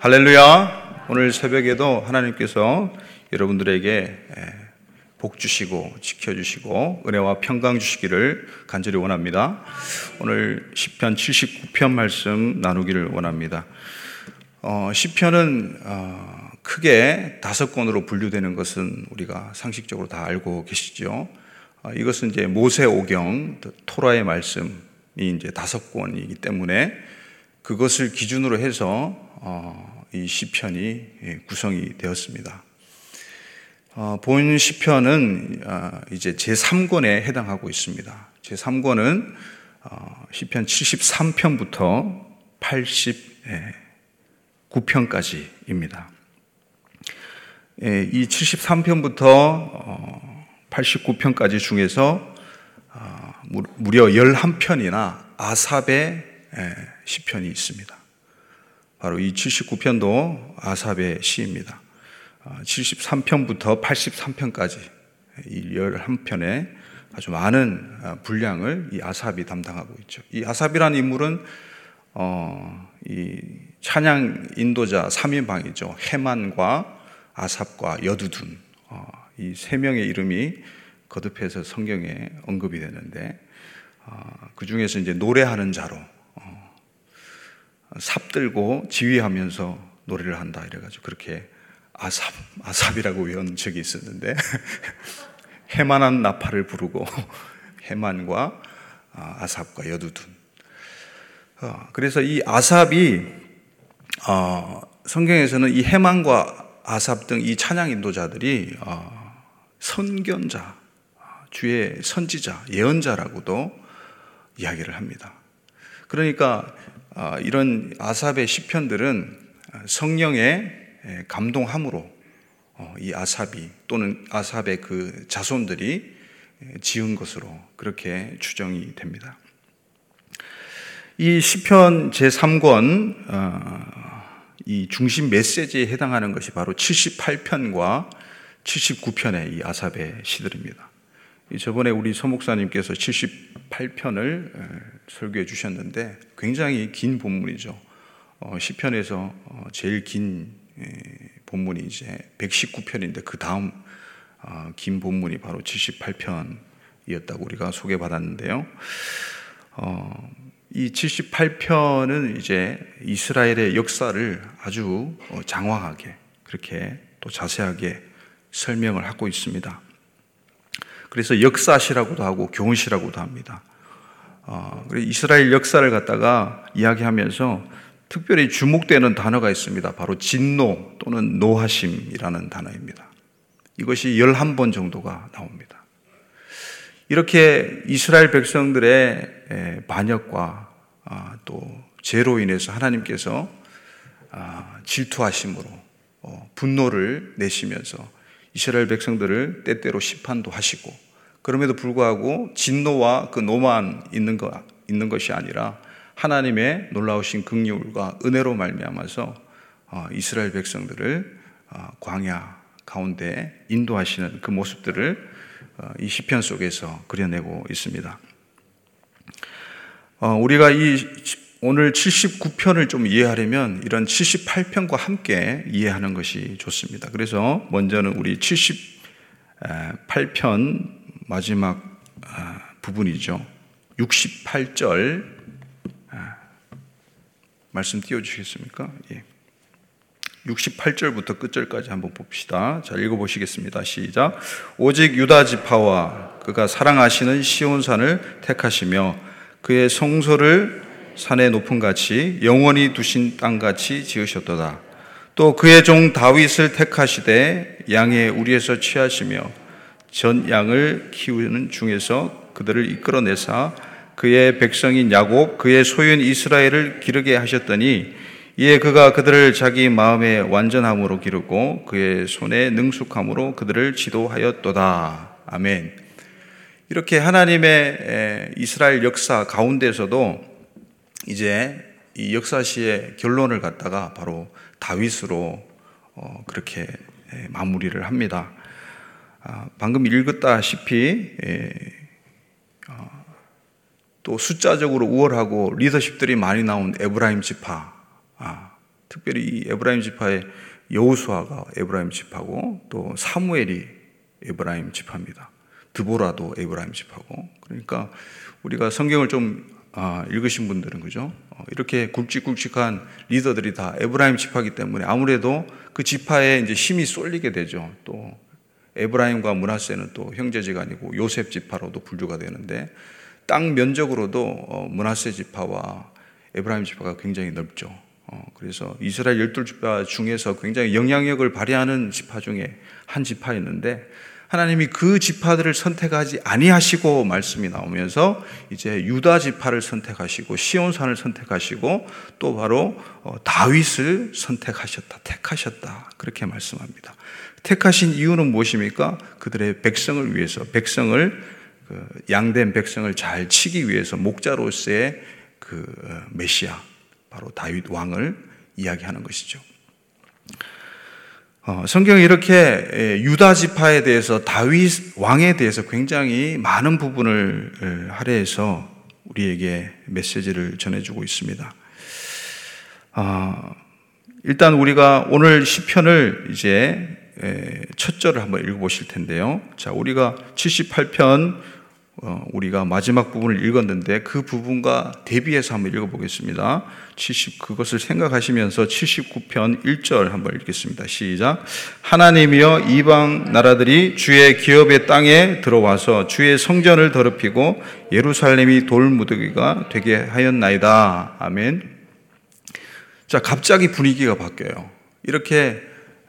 할렐루야. 오늘 새벽에도 하나님께서 여러분들에게 복 주시고 지켜 주시고 은혜와 평강 주시기를 간절히 원합니다. 오늘 시편 79편 말씀 나누기를 원합니다. 어, 시편은 어, 크게 다섯 권으로 분류되는 것은 우리가 상식적으로 다 알고 계시죠. 어, 이것은 이제 모세 오경 토라의 말씀이 이제 다섯 권이기 때문에 그것을 기준으로 해서 어, 이 시편이 예, 구성이 되었습니다. 어, 본 시편은 아, 이제 제 3권에 해당하고 있습니다. 제 3권은 어, 시편 73편부터 89편까지입니다. 예, 이 73편부터 89편까지 중에서 무려 11편이나 아삽의 예, 시편이 있습니다. 바로 이 79편도 아삽의 시입니다. 73편부터 어, 83편까지 이 11편의 아주 많은 어, 분량을 이 아삽이 담당하고 있죠. 이 아삽이라는 인물은 어, 이 찬양 인도자 3인방이죠. 해만과 아삽과 여두둔 어, 이세 명의 이름이 거듭해서 성경에 언급이 되는데 어, 그 중에서 이제 노래하는 자로 삽들고 지휘하면서 노래를 한다 이래가지고 그렇게 아삽 아삽이라고 외운 적이 있었는데 해만한 나팔을 부르고 해만과 아, 아삽과 여두둔 어, 그래서 이 아삽이 어, 성경에서는 이 해만과 아삽 등 이 찬양 인도자들이 어, 선견자 주의 선지자 예언자라고도 이야기를 합니다. 그러니까 아, 이런 아삽의 시편들은 성령의 감동함으로 어, 이 아삽이 또는 아삽의 그 자손들이 지은 것으로 그렇게 추정이 됩니다. 이 시편 제 3권 어, 이 중심 메시지에 해당하는 것이 바로 78편과 79편의 이 아삽의 시들입니다. 저번에 우리 서목사님께서 78편을 설교해 주셨는데 굉장히 긴 본문이죠. 어, 시편에서 어, 제일 긴 본문이 이제 119편인데 그 다음 어, 긴 본문이 바로 78편이었다고 우리가 소개받았는데요. 이 78편은 이제 이스라엘의 역사를 아주 장황하게 그렇게 또 자세하게 설명을 하고 있습니다. 그래서 역사시라고도 하고 교훈시라고도 합니다. 어, 이스라엘 역사를 갖다가 이야기하면서 특별히 주목되는 단어가 있습니다. 바로 진노 또는 노하심이라는 단어입니다. 이것이 11번 정도가 나옵니다. 이렇게 이스라엘 백성들의 반역과 아, 또 죄로 인해서 하나님께서 아, 질투하심으로 어, 분노를 내시면서 이스라엘 백성들을 때때로 심판도 하시고 그럼에도 불구하고 진노와 그 노만 있는 것 있는 것이 아니라 하나님의 놀라우신 긍휼과 은혜로 말미암아서 어, 이스라엘 백성들을 어, 광야 가운데 인도하시는 그 모습들을 어, 이 시편 속에서 그려내고 있습니다. 우리가 이 오늘 79편을 좀 이해하려면 이런 78편과 함께 이해하는 것이 좋습니다. 그래서 먼저는 우리 78편 마지막 아, 부분이죠. 68절 아, 말씀 띄워주시겠습니까? 예. 68절부터 끝절까지 한번 봅시다. 자, 읽어보시겠습니다. 시작. 오직 유다 지파와 그가 사랑하시는 시온산을 택하시며 그의 성소를 산의 높은 같이 영원히 두신 땅 같이 지으셨도다. 또 그의 종 다윗을 택하시되 양의 우리에서 취하시며 전 양을 키우는 중에서 그들을 이끌어내사 그의 백성인 야곱 그의 소유인 이스라엘을 기르게 하셨더니 이에 그가 그들을 자기 마음의 완전함으로 기르고 그의 손의 능숙함으로 그들을 지도하였도다. 아멘. 이렇게 하나님의 이스라엘 역사 가운데서도 이제 이 역사시의 결론을 갖다가 바로 다윗으로 어, 그렇게 마무리를 합니다. 아, 방금 읽었다시피 어, 또 숫자적으로 우월하고 리더십들이 많이 나온 에브라임 지파 아, 특별히 이 에브라임 지파의 여우수아가 에브라임 지파고 또 사무엘이 에브라임 지파입니다. 드보라도 에브라임 지파고 그러니까 우리가 성경을 좀 아, 읽으신 분들은 그죠? 어, 이렇게 굵직굵직한 리더들이 다 에브라임 지파기 때문에 아무래도 그 지파에 이제 힘이 쏠리게 되죠. 또 에브라임과 므낫세는 또 형제지간이고 요셉 지파로도 분류가 되는데 땅 면적으로도 어, 문하세 지파와 에브라임 지파가 굉장히 넓죠. 어, 그래서 이스라엘 열둘 지파 중에서 굉장히 영향력을 발휘하는 지파 중에 한 지파였는데 하나님이 그 지파들을 선택하지 아니하시고 말씀이 나오면서 이제 유다 지파를 선택하시고 시온산을 선택하시고 또 바로 어, 다윗을 선택하셨다, 택하셨다 그렇게 말씀합니다. 택하신 이유는 무엇입니까? 그들의 백성을 위해서 백성을 그 양된 백성을 잘 치기 위해서 목자로서의 그 어, 메시아 바로 다윗 왕을 이야기하는 것이죠. 어, 성경이 이렇게 예, 유다 지파에 대해서 다윗 왕에 대해서 굉장히 많은 부분을 할애해서 우리에게 메시지를 전해주고 있습니다. 어, 일단 우리가 오늘 시편을 이제 첫 절을 한번 읽어보실 텐데요. 자, 우리가 78편 어, 우리가 마지막 부분을 읽었는데 그 부분과 대비해서 한번 읽어보겠습니다. 70 그것을 생각하시면서 79편 1절 한번 읽겠습니다. 시작. 하나님이여 이방 나라들이 주의 기업의 땅에 들어와서 주의 성전을 더럽히고 예루살렘이 돌무더기가 되게 하였나이다. 아멘. 자, 갑자기 분위기가 바뀌어요. 이렇게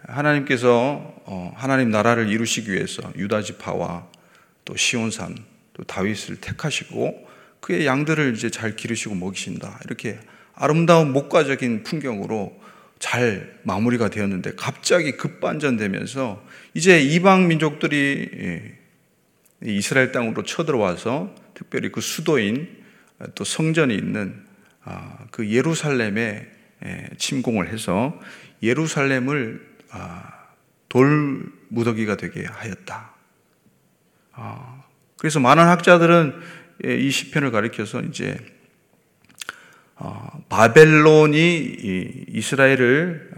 하나님께서 어, 하나님 나라를 이루시기 위해서 유다 지파와 또 시온산 또 다윗을 택하시고 그의 양들을 이제 잘 기르시고 먹이신다. 이렇게 아름다운 목가적인 풍경으로 잘 마무리가 되었는데 갑자기 급반전되면서 이제 이방 민족들이 예, 이스라엘 땅으로 쳐들어와서 특별히 그 수도인 또 성전이 있는 아, 그 예루살렘에 예, 침공을 해서 예루살렘을 아, 돌 무더기가 되게 하였다. 아, 그래서 많은 학자들은 이 시편을 가리켜서 이제 어, 바벨론이 이스라엘을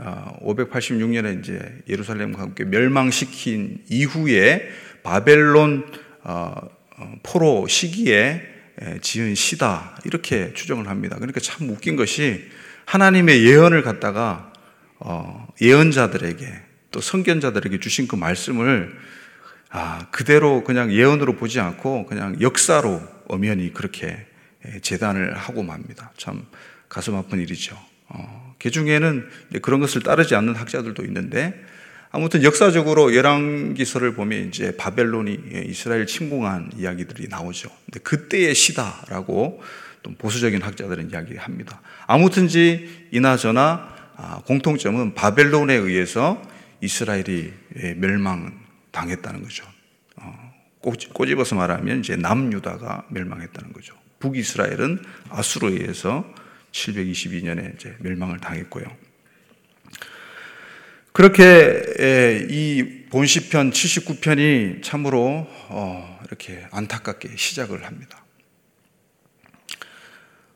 586년에 어, 이제 예루살렘과 함께 멸망시킨 이후에 바벨론 어, 포로 시기에 지은 시다 이렇게 추정을 합니다. 그러니까 참 웃긴 것이 하나님의 예언을 갖다가 예언자들에게 또 선견자들에게 주신 그 말씀을 아, 그대로 그냥 예언으로 보지 않고 그냥 역사로 엄연히 그렇게 예, 재단을 하고 맙니다. 참 가슴 아픈 일이죠. 어, 그 중에는 그런 것을 따르지 않는 학자들도 있는데 아무튼 역사적으로 열왕기서를 보면 이제 바벨론이 예, 이스라엘 침공한 이야기들이 나오죠. 근데 그때의 시다라고 또 보수적인 학자들은 이야기합니다. 아무튼지 이나저나 아, 공통점은 바벨론에 의해서 이스라엘이 예, 멸망 당했다는 거죠. 어, 꼬집어서 말하면 이제 남유다가 멸망했다는 거죠. 북이스라엘은 아수르에 의해서 722년에 이제 멸망을 당했고요. 그렇게 이 본시편 79편이 참으로 어, 이렇게 안타깝게 시작을 합니다.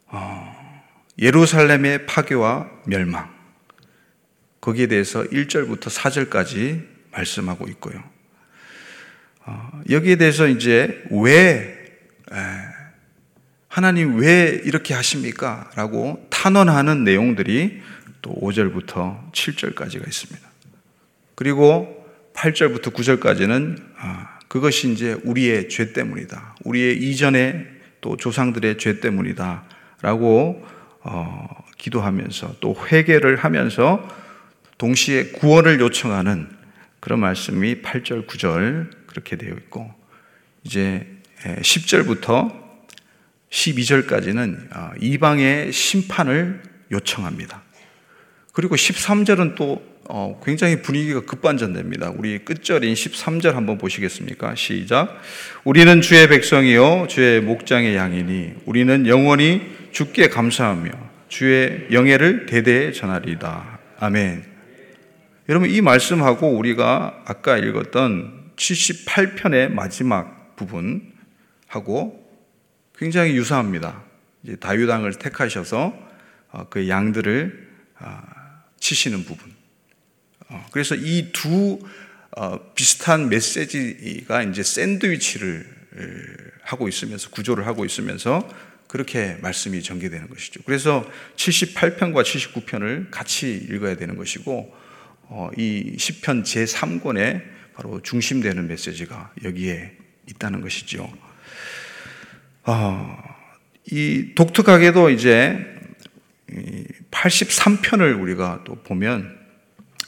어, 예루살렘의 파괴와 멸망 거기에 대해서 1절부터 4절까지 말씀하고 있고요. 어, 여기에 대해서 이제 왜 하나님 왜 이렇게 하십니까? 라고 탄원하는 내용들이 또 5절부터 7절까지가 있습니다. 그리고 8절부터 9절까지는 아, 그것이 이제 우리의 죄 때문이다. 우리의 이전의 또 조상들의 죄 때문이다. 라고 어, 기도하면서 또 회개를 하면서 동시에 구원을 요청하는 그런 말씀이 8절, 9절 그렇게 되어 있고 이제 10절부터 12절까지는 아, 이방의 심판을 요청합니다. 그리고 13절은 또 어, 굉장히 분위기가 급반전됩니다. 우리 끝절인 13절 한번 보시겠습니까? 시작. 우리는 주의 백성이요 주의 목장의 양이니 우리는 영원히 주께 감사하며 주의 영예를 대대에 전하리이다. 아멘. 여러분 이 말씀하고 우리가 아까 읽었던 78편의 마지막 부분하고 굉장히 유사합니다. 이제 다윗왕을 택하셔서 어, 그 양들을 아, 치시는 부분. 어, 그래서 이 두 비슷한 메시지가 이제 샌드위치를 하고 있으면서 구조를 하고 있으면서 그렇게 말씀이 전개되는 것이죠. 그래서 78편과 79편을 같이 읽어야 되는 것이고 어, 이 10편 제3권에 바로 중심되는 메시지가 여기에 있다는 것이죠. 어, 이 독특하게도 이제 83편을 우리가 또 보면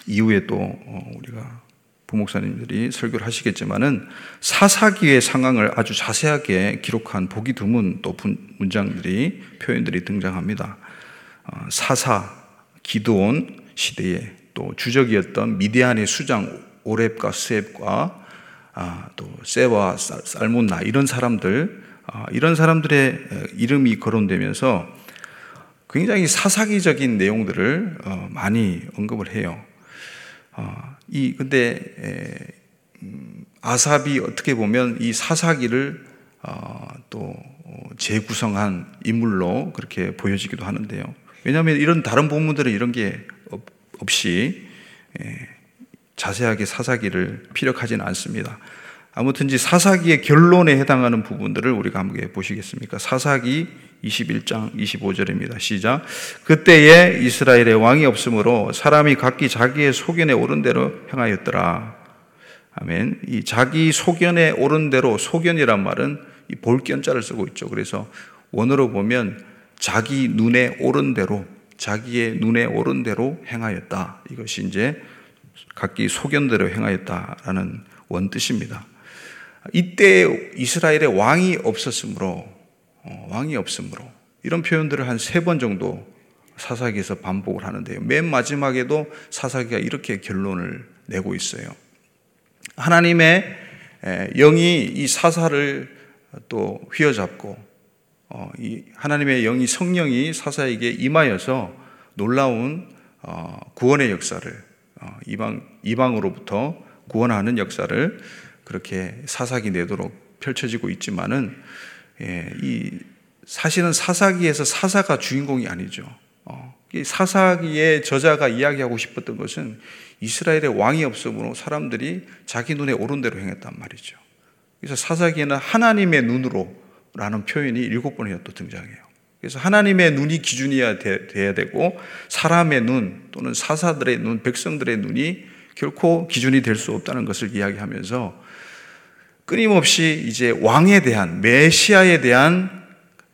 이후에 또 어, 우리가 부목사님들이 설교를 하시겠지만은 사사기의 상황을 아주 자세하게 기록한 보기 드문 또 문장들이 표현들이 등장합니다. 어, 사사 기드온 시대에 또 주적이었던 미디안의 수장 오렙과 스앱과 아, 또 세와 살몬나 이런 사람들 아, 이런 사람들의 이름이 거론되면서 굉장히 사사기적인 내용들을 어, 많이 언급을 해요. 어, 이 근데 음, 아삽이 어떻게 보면 이 사사기를 어, 또 재구성한 인물로 그렇게 보여지기도 하는데요. 왜냐하면 이런 다른 본문들은 이런 게 없이 자세하게 사사기를 피력하지는 않습니다. 아무튼지 사사기의 결론에 해당하는 부분들을 우리가 함께 보시겠습니까? 사사기 21장 25절입니다. 시작. 그때에 이스라엘의 왕이 없으므로 사람이 각기 자기의 소견에 오른 대로 행하였더라. 아멘. 이 자기 소견에 오른 대로 소견이란 말은 이 볼견자를 쓰고 있죠. 그래서 원어로 보면 자기 눈에 오른 대로 자기의 눈에 오른 대로 행하였다. 이것이 이제 각기 소견대로 행하였다라는 원뜻입니다. 이때 이스라엘의 왕이 없었으므로 어, 왕이 없으므로 이런 표현들을 한 세 번 정도 사사기에서 반복을 하는데요. 맨 마지막에도 사사기가 이렇게 결론을 내고 있어요. 하나님의 영이 이 사사를 또 휘어잡고 어, 이 하나님의 영이 성령이 사사에게 임하여서 놀라운 어, 구원의 역사를 이방 이방으로부터 구원하는 역사를 그렇게 사사기 내도록 펼쳐지고 있지만은 예, 이 사실은 사사기에서 사사가 주인공이 아니죠. 어, 사사기의 저자가 이야기하고 싶었던 것은 이스라엘의 왕이 없으므로 사람들이 자기 눈에 오른 대로 행했단 말이죠. 그래서 사사기에는 하나님의 눈으로라는 표현이 일곱 번이나 또 등장해요. 그래서 하나님의 눈이 기준이어야 돼야 되고 사람의 눈 또는 사사들의 눈, 백성들의 눈이 결코 기준이 될 수 없다는 것을 이야기하면서 끊임없이 이제 왕에 대한 메시아에 대한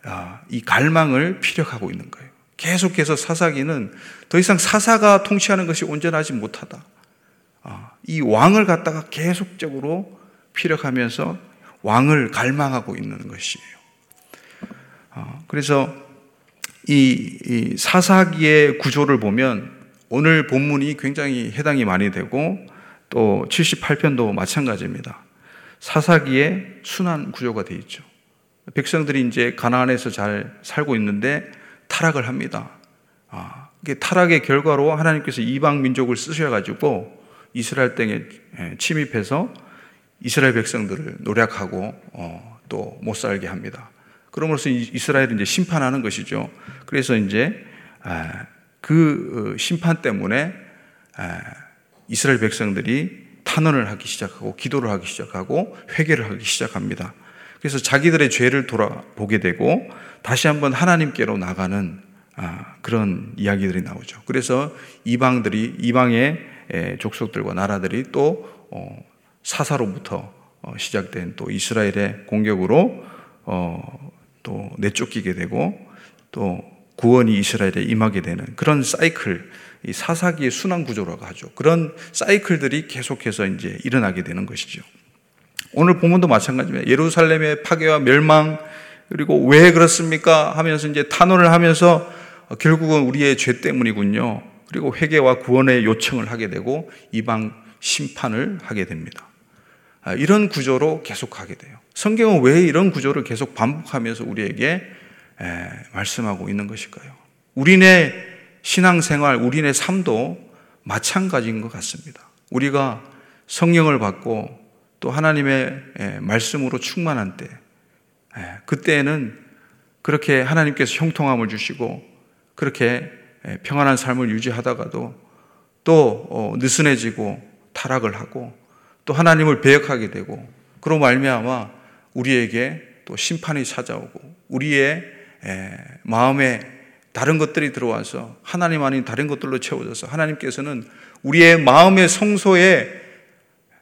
아, 이 갈망을 피력하고 있는 거예요. 계속해서 사사기는 더 이상 사사가 통치하는 것이 온전하지 못하다. 아, 이 왕을 갖다가 계속적으로 피력하면서 왕을 갈망하고 있는 것이에요. 아, 그래서 이 사사기의 구조를 보면 오늘 본문이 굉장히 해당이 많이 되고 또 78편도 마찬가지입니다. 사사기에 순환 구조가 되어 있죠. 백성들이 이제 가나안에서 잘 살고 있는데 타락을 합니다. 아, 이게 타락의 결과로 하나님께서 이방 민족을 쓰셔 가지고 이스라엘 땅에 예, 침입해서 이스라엘 백성들을 노력하고 어, 또못 살게 합니다. 그러므로써 이스라엘을 이제 심판하는 것이죠. 그래서 이제 아, 그 어, 심판 때문에 아, 이스라엘 백성들이 탄원을 하기 시작하고 기도를 하기 시작하고 회개를 하기 시작합니다. 그래서 자기들의 죄를 돌아보게 되고 다시 한번 하나님께로 나가는 아, 그런 이야기들이 나오죠. 그래서 이방들이 이방의 족속들과 나라들이 또 어, 사사로부터 어, 시작된 또 이스라엘의 공격으로 어, 또 내쫓기게 되고 또 구원이 이스라엘에 임하게 되는 그런 사이클 이 사사기의 순환 구조라고 하죠. 그런 사이클들이 계속해서 이제 일어나게 되는 것이죠. 오늘 본문도 마찬가지입니다. 예루살렘의 파괴와 멸망 그리고 왜 그렇습니까? 하면서 이제 탄원을 하면서 결국은 우리의 죄 때문이군요. 그리고 회개와 구원의 요청을 하게 되고 이방 심판을 하게 됩니다. 아, 이런 구조로 계속하게 돼요. 성경은 왜 이런 구조를 계속 반복하면서 우리에게 말씀하고 있는 것일까요? 우리네 신앙생활, 우리네 삶도 마찬가지인 것 같습니다. 우리가 성령을 받고 또 하나님의 예, 말씀으로 충만한 때, 예, 그때에는 그렇게 하나님께서 형통함을 주시고 그렇게 예, 평안한 삶을 유지하다가도 또 어, 느슨해지고 타락을 하고 또 하나님을 배역하게 되고 그로 말미암아 우리에게 또 심판이 찾아오고 우리의 마음에 다른 것들이 들어와서 하나님 아닌 다른 것들로 채워져서 하나님께서는 우리의 마음의 성소에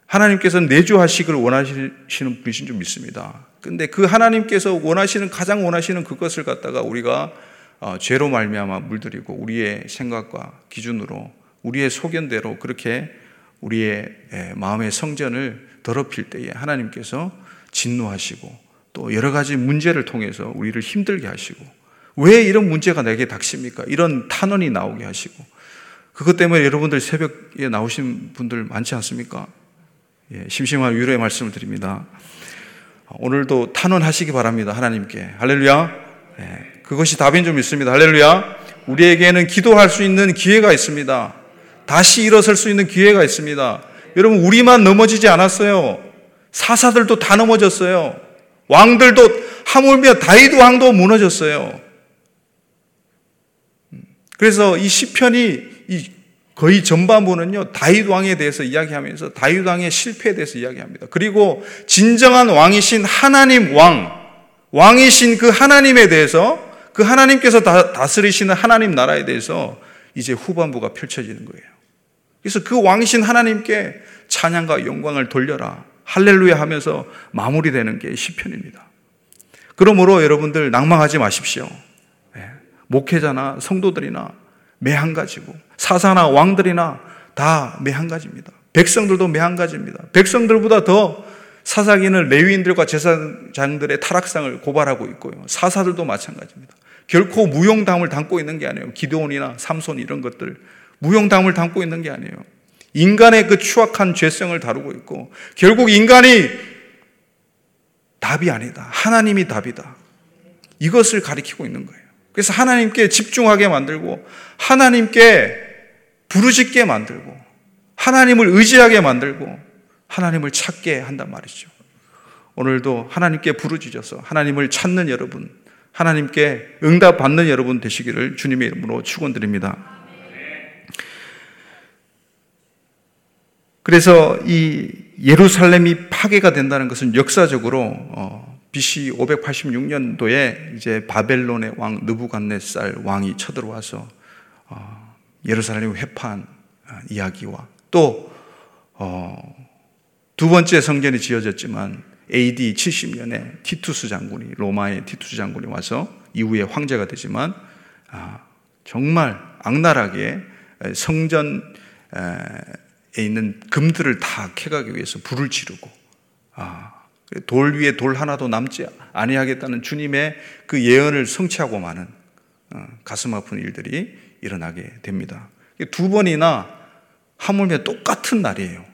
하나님께서 내주하시기를 원하시는 분이신 줄 믿습니다. 근데 그 하나님께서 원하시는 가장 원하시는 그것을 갖다가 우리가 어, 죄로 말미암아 물들이고 우리의 생각과 기준으로 우리의 소견대로 그렇게 우리의 마음의 성전을 더럽힐 때에 하나님께서 진노하시고 또 여러 가지 문제를 통해서 우리를 힘들게 하시고 왜 이런 문제가 내게 닥칩니까? 이런 탄원이 나오게 하시고 그것 때문에 여러분들 새벽에 나오신 분들 많지 않습니까? 예, 심심한 위로의 말씀을 드립니다. 오늘도 탄원하시기 바랍니다. 하나님께. 할렐루야. 예, 그것이 답인 줄 믿습니다. 할렐루야. 우리에게는 기도할 수 있는 기회가 있습니다. 다시 일어설 수 있는 기회가 있습니다. 여러분, 우리만 넘어지지 않았어요. 사사들도 다 넘어졌어요. 왕들도 하물며 다이드 왕도 무너졌어요. 음, 그래서 이 시편이 이 거의 전반부는요, 다윗 왕에 대해서 이야기하면서 다윗 왕의 실패에 대해서 이야기합니다. 그리고 진정한 왕이신 하나님 왕, 왕이신 그 하나님에 대해서 그 하나님께서 다 스리시는 하나님 나라에 대해서 이제 후반부가 펼쳐지는 거예요. 그래서 그 왕이신 하나님께 찬양과 영광을 돌려라. 할렐루야 하면서 마무리되는 게 시편입니다. 그러므로 여러분들 낭망하지 마십시오. 네. 목회자나 성도들이나 매한 가지고 사사나 왕들이나 다 매한 가지입니다. 백성들도 매한 가지입니다. 백성들보다 더 사사기는 레위인들과 제사장들의 타락상을 고발하고 있고요. 사사들도 마찬가지입니다. 결코 무용담을 담고 있는 게 아니에요. 기도원이나 삼손 이런 것들 무용담을 담고 있는 게 아니에요. 인간의 그 추악한 죄성을 다루고 있고 결국 인간이 답이 아니다. 하나님이 답이다. 이것을 가리키고 있는 거예요. 그래서 하나님께 집중하게 만들고 하나님께 부르짖게 만들고 하나님을 의지하게 만들고 하나님을 찾게 한단 말이죠. 오늘도 하나님께 부르짖어서 하나님을 찾는 여러분, 하나님께 응답 받는 여러분 되시기를 주님의 이름으로 축원드립니다. 그래서 이 예루살렘이 파괴가 된다는 것은 역사적으로 어, BC 586년도에 이제 바벨론의 왕 느부갓네살 왕이 쳐들어와서 어, 예루살렘을 회파한 어, 이야기와 또두 어, 번째 성전이 지어졌지만 AD 70년에 티투스 장군이 로마의 티투스 장군이 와서 이후에 황제가 되지만 아, 정말 악랄하게 성전에 있는 금들을 다 캐가기 위해서 불을 지르고 아, 돌 위에 돌 하나도 남지 아니하겠다는 주님의 그 예언을 성취하고 마는 어, 가슴 아픈 일들이 일어나게 됩니다. 두 번이나 하물며 똑같은 날이에요.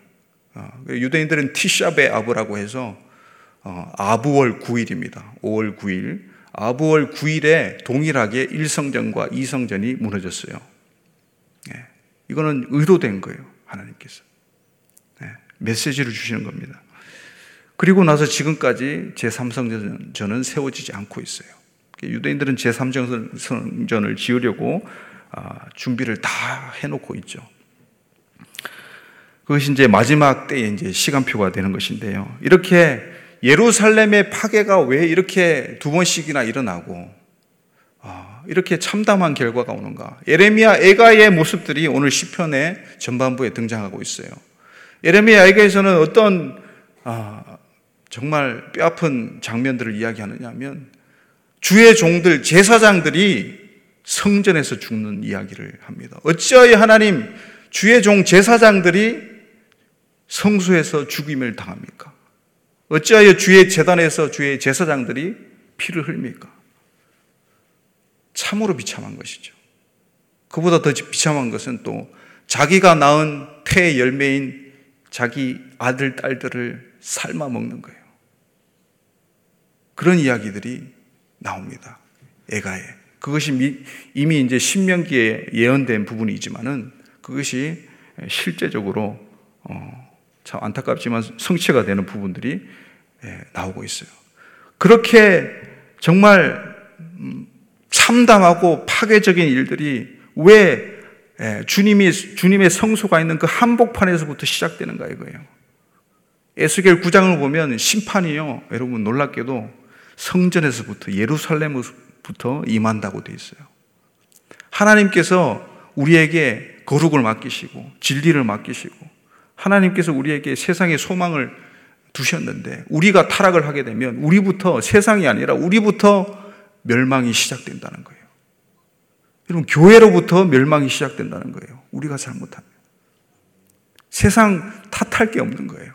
어, 유대인들은 티샤베 아브라고 해서 어, 아부월 9일입니다. 5월 9일. 아부월 9일에 동일하게 1성전과 2성전이 무너졌어요. 예, 이거는 의도된 거예요. 하나님께서. 예, 메시지를 주시는 겁니다. 그리고 나서 지금까지 제3성전은 세워지지 않고 있어요. 유대인들은 제3성전을 지으려고 아, 준비를 다 해놓고 있죠. 그것이 이제 마지막 때에 이제 시간표가 되는 것인데요. 이렇게 예루살렘의 파괴가 왜 이렇게 두 번씩이나 일어나고 아, 이렇게 참담한 결과가 오는가? 에레미야 에가의 모습들이 오늘 시편의 전반부에 등장하고 있어요. 에레미야 에가에서는 어떤 아, 정말 뼈아픈 장면들을 이야기하느냐 하면 주의 종들, 제사장들이 성전에서 죽는 이야기를 합니다. 어찌하여 하나님 주의 종 제사장들이 성수에서 죽임을 당합니까? 어찌하여 주의 재단에서 주의 제사장들이 피를 흘립니까? 참으로 비참한 것이죠. 그보다 더 비참한 것은 또 자기가 낳은 태 열매인 자기 아들, 딸들을 삶아 먹는 거예요. 그런 이야기들이 나옵니다. 애가에. 그것이 이미 이제 신명기에 예언된 부분이지만은 그것이 실제적으로 어, 참 안타깝지만 성취가 되는 부분들이 예, 나오고 있어요. 그렇게 정말 음, 참담하고 파괴적인 일들이 왜 예, 주님이 주님의 성소가 있는 그 한복판에서부터 시작되는 거예요, 이거예요. 에스겔 9장을 보면 심판이요, 여러분 놀랍게도 성전에서부터 예루살렘부터 임한다고 돼 있어요. 하나님께서 우리에게 거룩을 맡기시고 진리를 맡기시고 하나님께서 우리에게 세상의 소망을 두셨는데 우리가 타락을 하게 되면 우리부터 세상이 아니라 우리부터 멸망이 시작된다는 거예요. 여러분 교회로부터 멸망이 시작된다는 거예요. 우리가 잘못하면 세상 탓할 게 없는 거예요.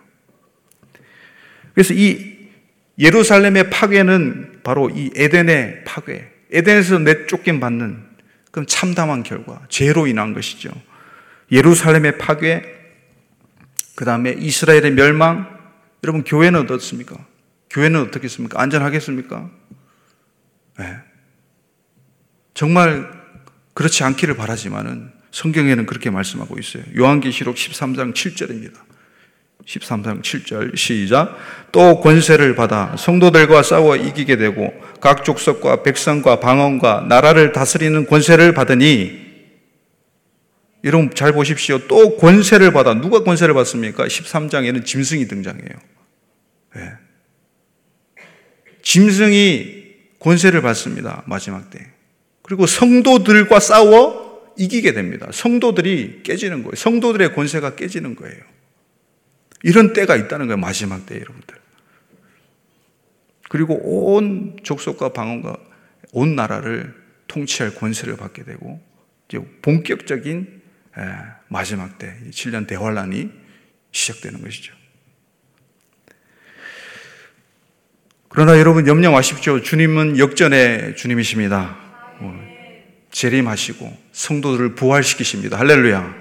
그래서 이 예루살렘의 파괴는 바로 이 에덴의 파괴, 에덴에서 내쫓김 받는 그럼 참담한 결과, 죄로 인한 것이죠. 예루살렘의 파괴, 그 다음에 이스라엘의 멸망, 여러분 교회는 어떻습니까? 교회는 어떻겠습니까? 안전하겠습니까? 네. 정말 그렇지 않기를 바라지만은 성경에는 그렇게 말씀하고 있어요. 요한계시록 13장 7절입니다. 13장 7절 시작 또 권세를 받아 성도들과 싸워 이기게 되고 각 족속과 백성과 방언과 나라를 다스리는 권세를 받으니 여러분 잘 보십시오. 또 권세를 받아 누가 권세를 받습니까? 13장에는 짐승이 등장해요. 네. 짐승이 권세를 받습니다. 마지막 때. 그리고 성도들과 싸워 이기게 됩니다. 성도들이 깨지는 거예요. 성도들의 권세가 깨지는 거예요. 이런 때가 있다는 거예요. 마지막 때 여러분들. 그리고 온 족속과 방언과 온 나라를 통치할 권세를 받게 되고 이제 본격적인 마지막 때 7년 대환란이 시작되는 것이죠. 그러나 여러분 염려 마십시오. 주님은 역전의 주님이십니다. 어, 재림하시고 성도들을 부활시키십니다. 할렐루야.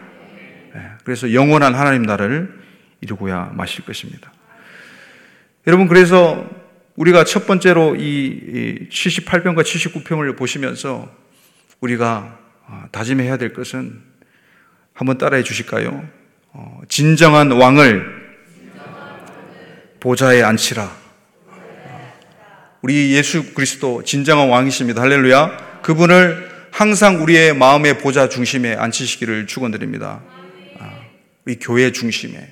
그래서 영원한 하나님 나라를 이루고야 마실 것입니다. 여러분, 그래서 우리가 첫 번째로 이 78편과 79편을 보시면서 우리가 어, 다짐해야 될 것은 한번 따라해 주실까요? 어, 진정한 왕을 보좌에 앉히라. 우리 예수 그리스도 진정한 왕이십니다. 할렐루야. 그분을 항상 우리의 마음의 보좌 중심에 앉히시기를 축원드립니다. 아, 우리 교회 중심에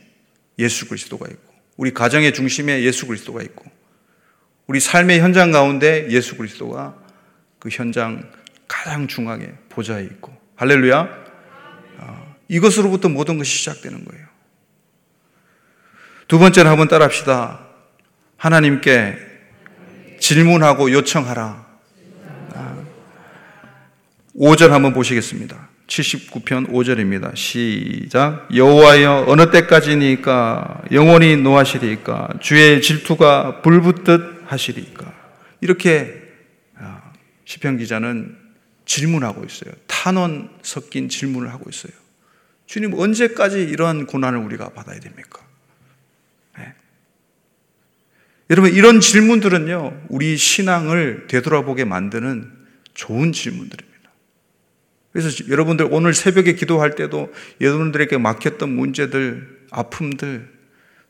예수 그리스도가 있고 우리 가정의 중심에 예수 그리스도가 있고 우리 삶의 현장 가운데 예수 그리스도가 그 현장 가장 중앙에 보좌에 있고 할렐루야 어, 이것으로부터 모든 것이 시작되는 거예요. 두 번째는 한번 따라합시다. 하나님께 질문하고 요청하라. 5절 아, 한번 보시겠습니다. 79편 5절입니다. 시작. 여호와여 어느 때까지니까 영원히 노하시리까 주의 질투가 불붙듯 하시리까 이렇게 아, 시편 기자는 질문하고 있어요. 탄원 섞인 질문을 하고 있어요. 주님 언제까지 이러한 고난을 우리가 받아야 됩니까? 네. 여러분 이런 질문들은요 우리 신앙을 되돌아보게 만드는 좋은 질문들입니다. 그래서 여러분들 오늘 새벽에 기도할 때도 여러분들에게 막혔던 문제들, 아픔들,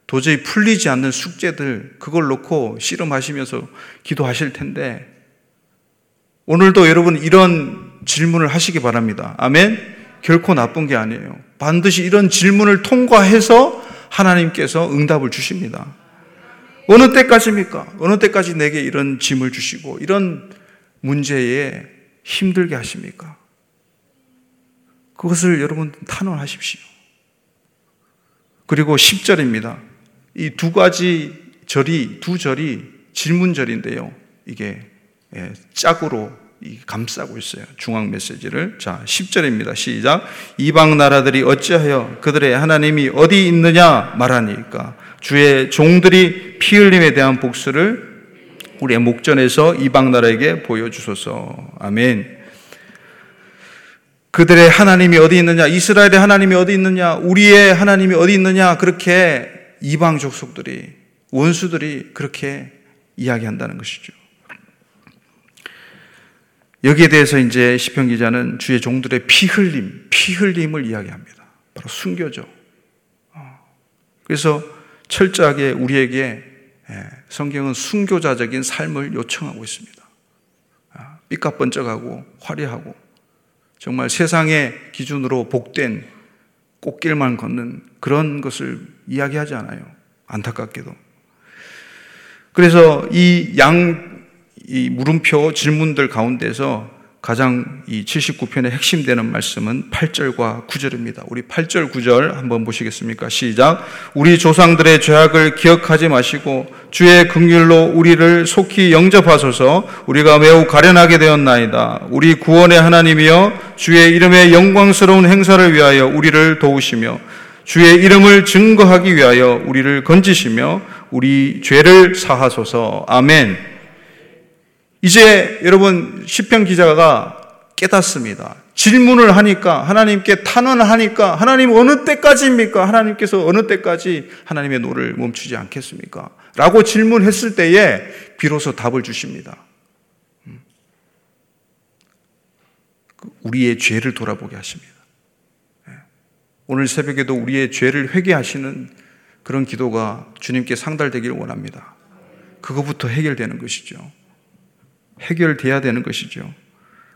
도저히 풀리지 않는 숙제들, 그걸 놓고 씨름하시면서 기도하실 텐데, 오늘도 여러분 이런 질문을 하시기 바랍니다. 아멘? 결코 나쁜 게 아니에요. 반드시 이런 질문을 통과해서 하나님께서 응답을 주십니다. 어느 때까지입니까? 어느 때까지 내게 이런 짐을 주시고, 이런 문제에 힘들게 하십니까? 그것을 여러분 탄원하십시오. 그리고 10절입니다. 이 두 가지 절이, 두 절이 질문절인데요. 이게 예, 짝으로 감싸고 있어요. 중앙 메시지를. 자, 10절입니다. 시작. 이방 나라들이 어찌하여 그들의 하나님이 어디 있느냐 말하니까 주의 종들이 피 흘림에 대한 복수를 우리의 목전에서 이방 나라에게 보여주소서. 아멘. 그들의 하나님이 어디 있느냐, 이스라엘의 하나님이 어디 있느냐, 우리의 하나님이 어디 있느냐, 그렇게 이방 족속들이, 원수들이 그렇게 이야기한다는 것이죠. 여기에 대해서 이제 시편 기자는 주의 종들의 피 흘림, 피 흘림을 이야기합니다. 바로 순교죠. 어. 그래서 철저하게 우리에게 예, 성경은 순교자적인 삶을 요청하고 있습니다. 아, 삐까번쩍하고 화려하고 정말 세상의 기준으로 복된 꽃길만 걷는 그런 것을 이야기하지 않아요. 안타깝게도. 그래서 이 양, 이 물음표 질문들 가운데서 가장 이 79편의 핵심되는 말씀은 8절과 9절입니다. 우리 8절, 9절 한번 보시겠습니까? 시작. 우리 조상들의 죄악을 기억하지 마시고 주의 긍휼로 우리를 속히 영접하소서 우리가 매우 가련하게 되었나이다. 우리 구원의 하나님이여 주의 이름의 영광스러운 행사를 위하여 우리를 도우시며 주의 이름을 증거하기 위하여 우리를 건지시며 우리 죄를 사하소서. 아멘. 이제 여러분 시편 기자가 깨닫습니다. 질문을 하니까 하나님께 탄원을 하니까 하나님 어느 때까지입니까? 하나님께서 어느 때까지 하나님의 노를 멈추지 않겠습니까? 라고 질문했을 때에 비로소 답을 주십니다. 음. 그 우리의 죄를 돌아보게 하십니다. 예. 오늘 새벽에도 우리의 죄를 회개하시는 그런 기도가 주님께 상달되기를 원합니다. 그거부터 해결되는 것이죠. 해결돼야 되는 것이죠.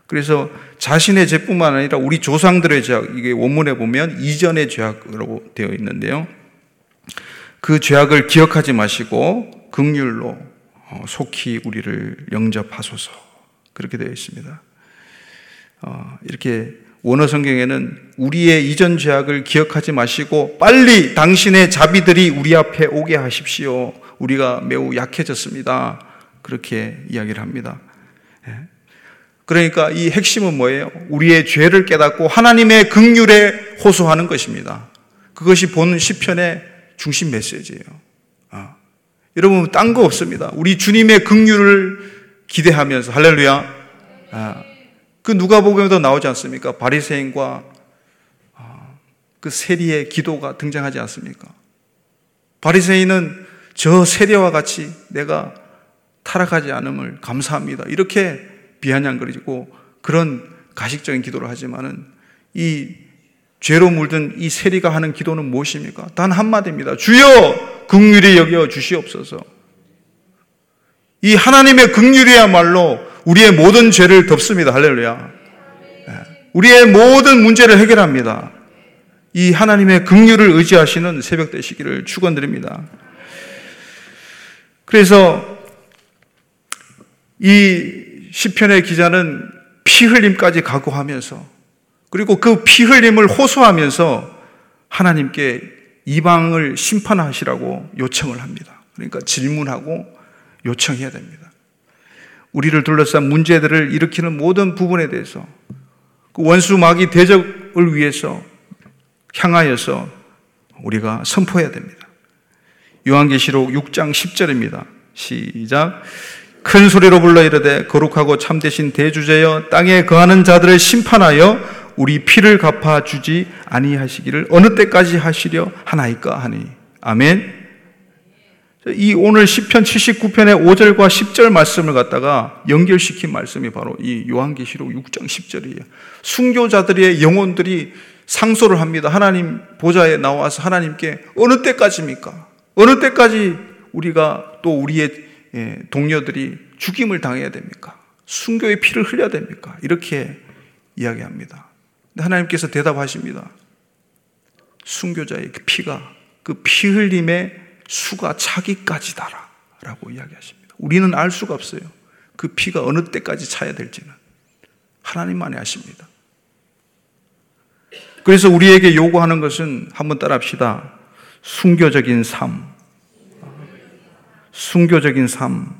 그래서 자신의 죄뿐만 아니라 우리 조상들의 죄악, 이게 원문에 보면 이전의 죄악이라고 되어 있는데요. 그 죄악을 기억하지 마시고 극률로 어, 속히 우리를 영접하소서. 그렇게 되어 있습니다. 어, 이렇게 원어 성경에는 우리의 이전 죄악을 기억하지 마시고 빨리 당신의 자비들이 우리 앞에 오게 하십시오. 우리가 매우 약해졌습니다. 그렇게 이야기를 합니다. 예. 그러니까 이 핵심은 뭐예요? 우리의 죄를 깨닫고 하나님의 극률에 호소하는 것입니다. 그것이 본 시편의 중심 메시지예요. 아. 여러분 딴 거 없습니다. 우리 주님의 극률을 기대하면서 할렐루야. 아. 그 누가복음에도 나오지 않습니까? 바리새인과 아, 그 세리의 기도가 등장하지 않습니까? 바리새인은 저 세리와 같이 내가 타락하지 않음을 감사합니다. 이렇게 비아냥거리고 그런 가식적인 기도를 하지만은 이 죄로 물든 이 세리가 하는 기도는 무엇입니까? 단 한마디입니다. 주여 극률이 여겨 주시옵소서. 이 하나님의 극률이야말로 우리의 모든 죄를 덮습니다. 할렐루야. 예. 우리의 모든 문제를 해결합니다. 이 하나님의 극률을 의지하시는 새벽 되시기를 축원드립니다. 그래서 이 시편의 기자는 피 흘림까지 각오하면서 그리고 그 피 흘림을 호소하면서 하나님께 이방을 심판하시라고 요청을 합니다. 그러니까 질문하고 요청해야 됩니다. 우리를 둘러싼 문제들을 일으키는 모든 부분에 대해서 그 원수 마귀 대적을 위해서 향하여서 우리가 선포해야 됩니다. 요한계시록 6장 10절입니다. 시작. 큰 소리로 불러 이르되 거룩하고 참되신 대주제여 땅에 거하는 자들을 심판하여 우리 피를 갚아 주지 아니하시기를 어느 때까지 하시려 하나이까 하니 아멘. 이 오늘 10편 79편의 5절과 10절 말씀을 갖다가 연결시킨 말씀이 바로 이 요한계시록 6장 10절이에요. 순교자들의 영혼들이 상소를 합니다. 하나님 보좌에 나와서 하나님께 어느 때까지입니까? 어느 때까지 우리가 또 우리의 예, 동료들이 죽임을 당해야 됩니까? 순교의 피를 흘려야 됩니까? 이렇게 이야기합니다. 하나님께서 대답하십니다. 순교자의 그 피가 그 피 흘림의 수가 차기까지다라 라고 이야기하십니다. 우리는 알 수가 없어요. 그 피가 어느 때까지 차야 될지는 하나님만이 아십니다. 그래서 우리에게 요구하는 것은 한번 따라 합시다. 순교적인 삶, 순교적인 삶.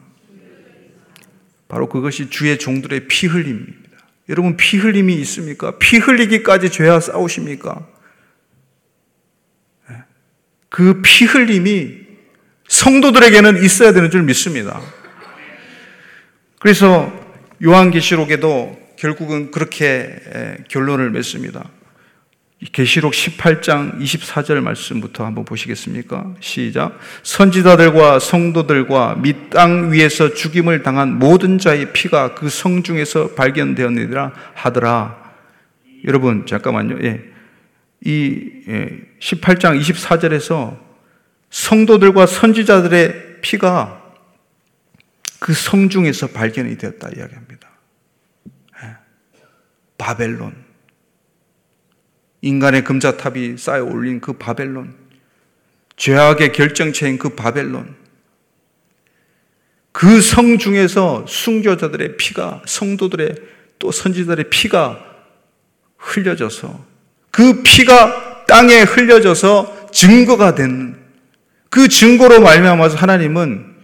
바로 그것이 주의 종들의 피 흘림입니다. 여러분, 피 흘림이 있습니까? 피 흘리기까지 죄와 싸우십니까? 예. 그피 흘림이 성도들에게는 있어야 되는 줄 믿습니다. 그래서 요한계시록에도 결국은 그렇게 결론을 맺습니다. 계시록 18장 24절 말씀부터 한번 보시겠습니까? 시작. 선지자들과 성도들과 밑땅 위에서 죽임을 당한 모든 자의 피가 그 성 중에서 발견되었느니라 하더라. 여러분 잠깐만요. 예. 이 18장 예, 24절에서 성도들과 선지자들의 피가 그 성 중에서 발견이 되었다 이야기합니다. 예. 바벨론 인간의 금자탑이 쌓여 올린 그 바벨론, 죄악의 결정체인 그 바벨론, 그 성 중에서 순교자들의 피가, 성도들의 또 선지자들의 피가 흘려져서 그 피가 땅에 흘려져서 증거가 된 그 증거로 말미암아서 하나님은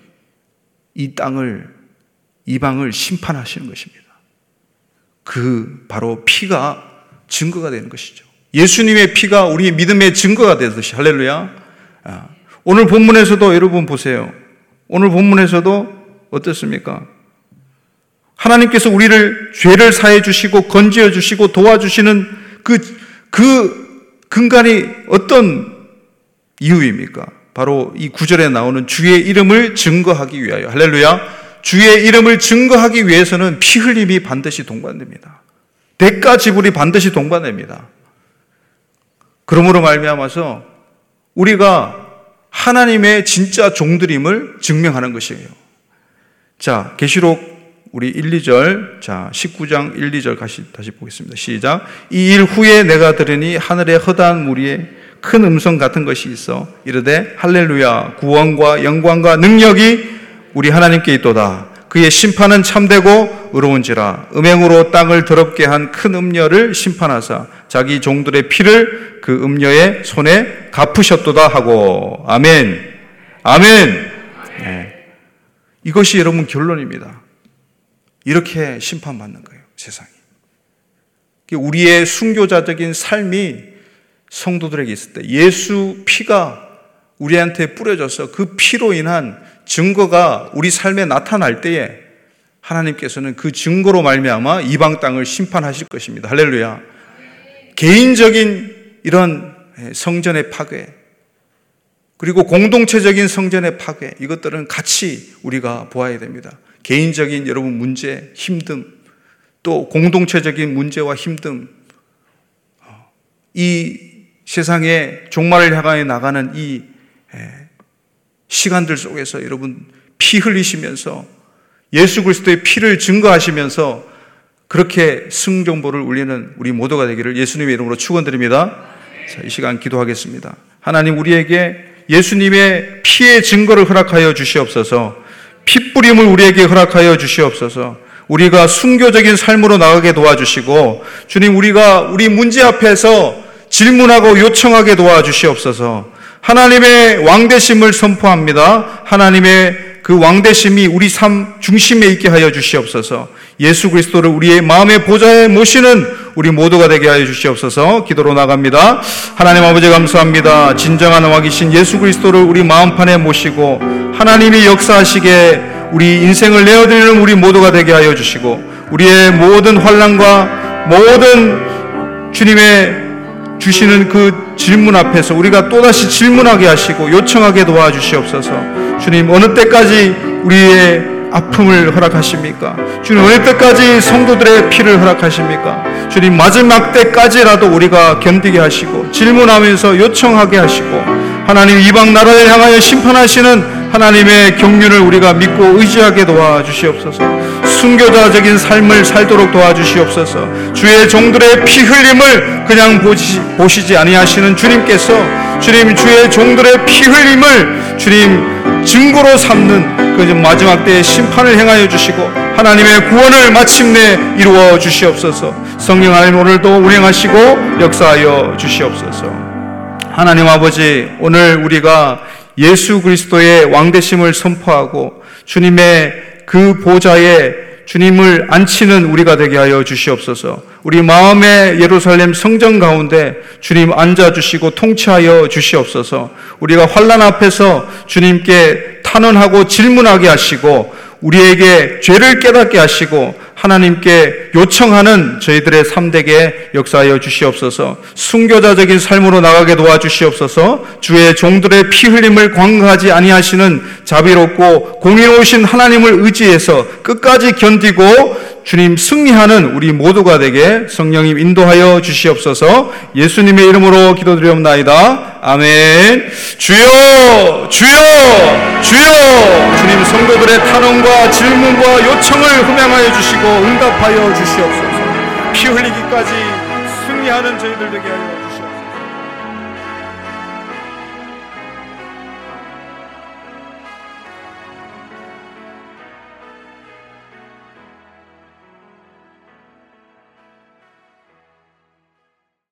이 땅을 이방을 심판하시는 것입니다. 그 바로 피가 증거가 되는 것이죠. 예수님의 피가 우리의 믿음의 증거가 되듯이 할렐루야. 아, 오늘 본문에서도 여러분 보세요. 오늘 본문에서도 어떻습니까? 하나님께서 우리를 죄를 사해 주시고 건지어 주시고 도와주시는 그, 그 근간이 어떤 이유입니까? 바로 이 구절에 나오는 주의 이름을 증거하기 위하여. 할렐루야. 주의 이름을 증거하기 위해서는 피 흘림이 반드시 동반됩니다. 대가 지불이 반드시 동반됩니다. 그러므로 말미암아서 우리가 하나님의 진짜 종들임을 증명하는 것이에요. 자, 계시록 우리 1, 2절, 자, 19장 1, 2절 다시, 다시 보겠습니다. 시작. 이 일 후에 내가 들으니 하늘의 허다한 무리에 큰 음성 같은 것이 있어 이르되 할렐루야 구원과 영광과 능력이 우리 하나님께 있도다. 그의 심판은 참되고 의로운지라 음행으로 땅을 더럽게 한 큰 음녀를 심판하사 자기 종들의 피를 그 음녀의 손에 갚으셨도다 하고. 아멘. 아멘. 네. 이것이 여러분 결론입니다. 이렇게 심판받는 거예요 세상이. 우리의 순교자적인 삶이 성도들에게 있을 때 예수 피가 우리한테 뿌려져서 그 피로 인한 증거가 우리 삶에 나타날 때에 하나님께서는 그 증거로 말미암아 이방 땅을 심판하실 것입니다. 할렐루야. 개인적인 이런 성전의 파괴 그리고 공동체적인 성전의 파괴 이것들은 같이 우리가 보아야 됩니다. 개인적인 여러분 문제, 힘듦 또 공동체적인 문제와 힘듦 이 세상의 종말을 향하여 나가는 이 시간들 속에서 여러분 피 흘리시면서 예수 그리스도의 피를 증거하시면서 그렇게 승정보를 울리는 우리 모두가 되기를 예수님의 이름으로 축원드립니다. 자, 이 시간 기도하겠습니다. 하나님 우리에게 예수님의 피의 증거를 허락하여 주시옵소서. 핏뿌림을 우리에게 허락하여 주시옵소서. 우리가 순교적인 삶으로 나가게 도와주시고 주님 우리가 우리 문제 앞에서 질문하고 요청하게 도와주시옵소서. 하나님의 왕대심을 선포합니다. 하나님의 그 왕대심이 우리 삶 중심에 있게 하여 주시옵소서. 예수 그리스도를 우리의 마음의 보좌에 모시는 우리 모두가 되게 하여 주시옵소서. 기도로 나갑니다. 하나님 아버지 감사합니다. 진정한 왕이신 예수 그리스도를 우리 마음판에 모시고 하나님이 역사하시게 우리 인생을 내어드리는 우리 모두가 되게 하여 주시고 우리의 모든 환란과 모든 주님의 주시는 그 질문 앞에서 우리가 또다시 질문하게 하시고 요청하게 도와주시옵소서. 주님, 어느 때까지 우리의 아픔을 허락하십니까? 주님, 어느 때까지 성도들의 피를 허락하십니까? 주님, 마지막 때까지라도 우리가 견디게 하시고, 질문하면서 요청하게 하시고, 하나님 이방 나라를 향하여 심판하시는 하나님의 경륜을 우리가 믿고 의지하게 도와주시옵소서. 순교자적인 삶을 살도록 도와주시옵소서. 주의 종들의 피 흘림을 그냥 보시, 보시지 아니하시는 주님께서 주님 주의 종들의 피 흘림을 주님 증거로 삼는 그 마지막 때의 심판을 행하여 주시고 하나님의 구원을 마침내 이루어 주시옵소서. 성령 하나님 오늘도 운행하시고 역사하여 주시옵소서. 하나님 아버지 오늘 우리가 예수 그리스도의 왕대심을 선포하고 주님의 그 보좌에 주님을 안치는 우리가 되게 하여 주시옵소서. 우리 마음의 예루살렘 성전 가운데 주님 앉아 주시고 통치하여 주시옵소서. 우리가 환란 앞에서 주님께 탄원하고 질문하게 하시고 우리에게 죄를 깨닫게 하시고 하나님께 요청하는 저희들의 삶되게 역사하여 주시옵소서. 순교자적인 삶으로 나가게 도와주시옵소서. 주의 종들의 피 흘림을 광고하지 아니하시는 자비롭고 공의로우신 하나님을 의지해서 끝까지 견디고 주님 승리하는 우리 모두가 되게 성령님 인도하여 주시옵소서. 예수님의 이름으로 기도드리옵나이다. 아멘. 주여, 주여, 주여. 주님 성도들의 탄원과 질문과 요청을 흠양하여 주시고 응답하여 주시옵소서. 피 흘리기까지 승리하는 저희들 되게 하여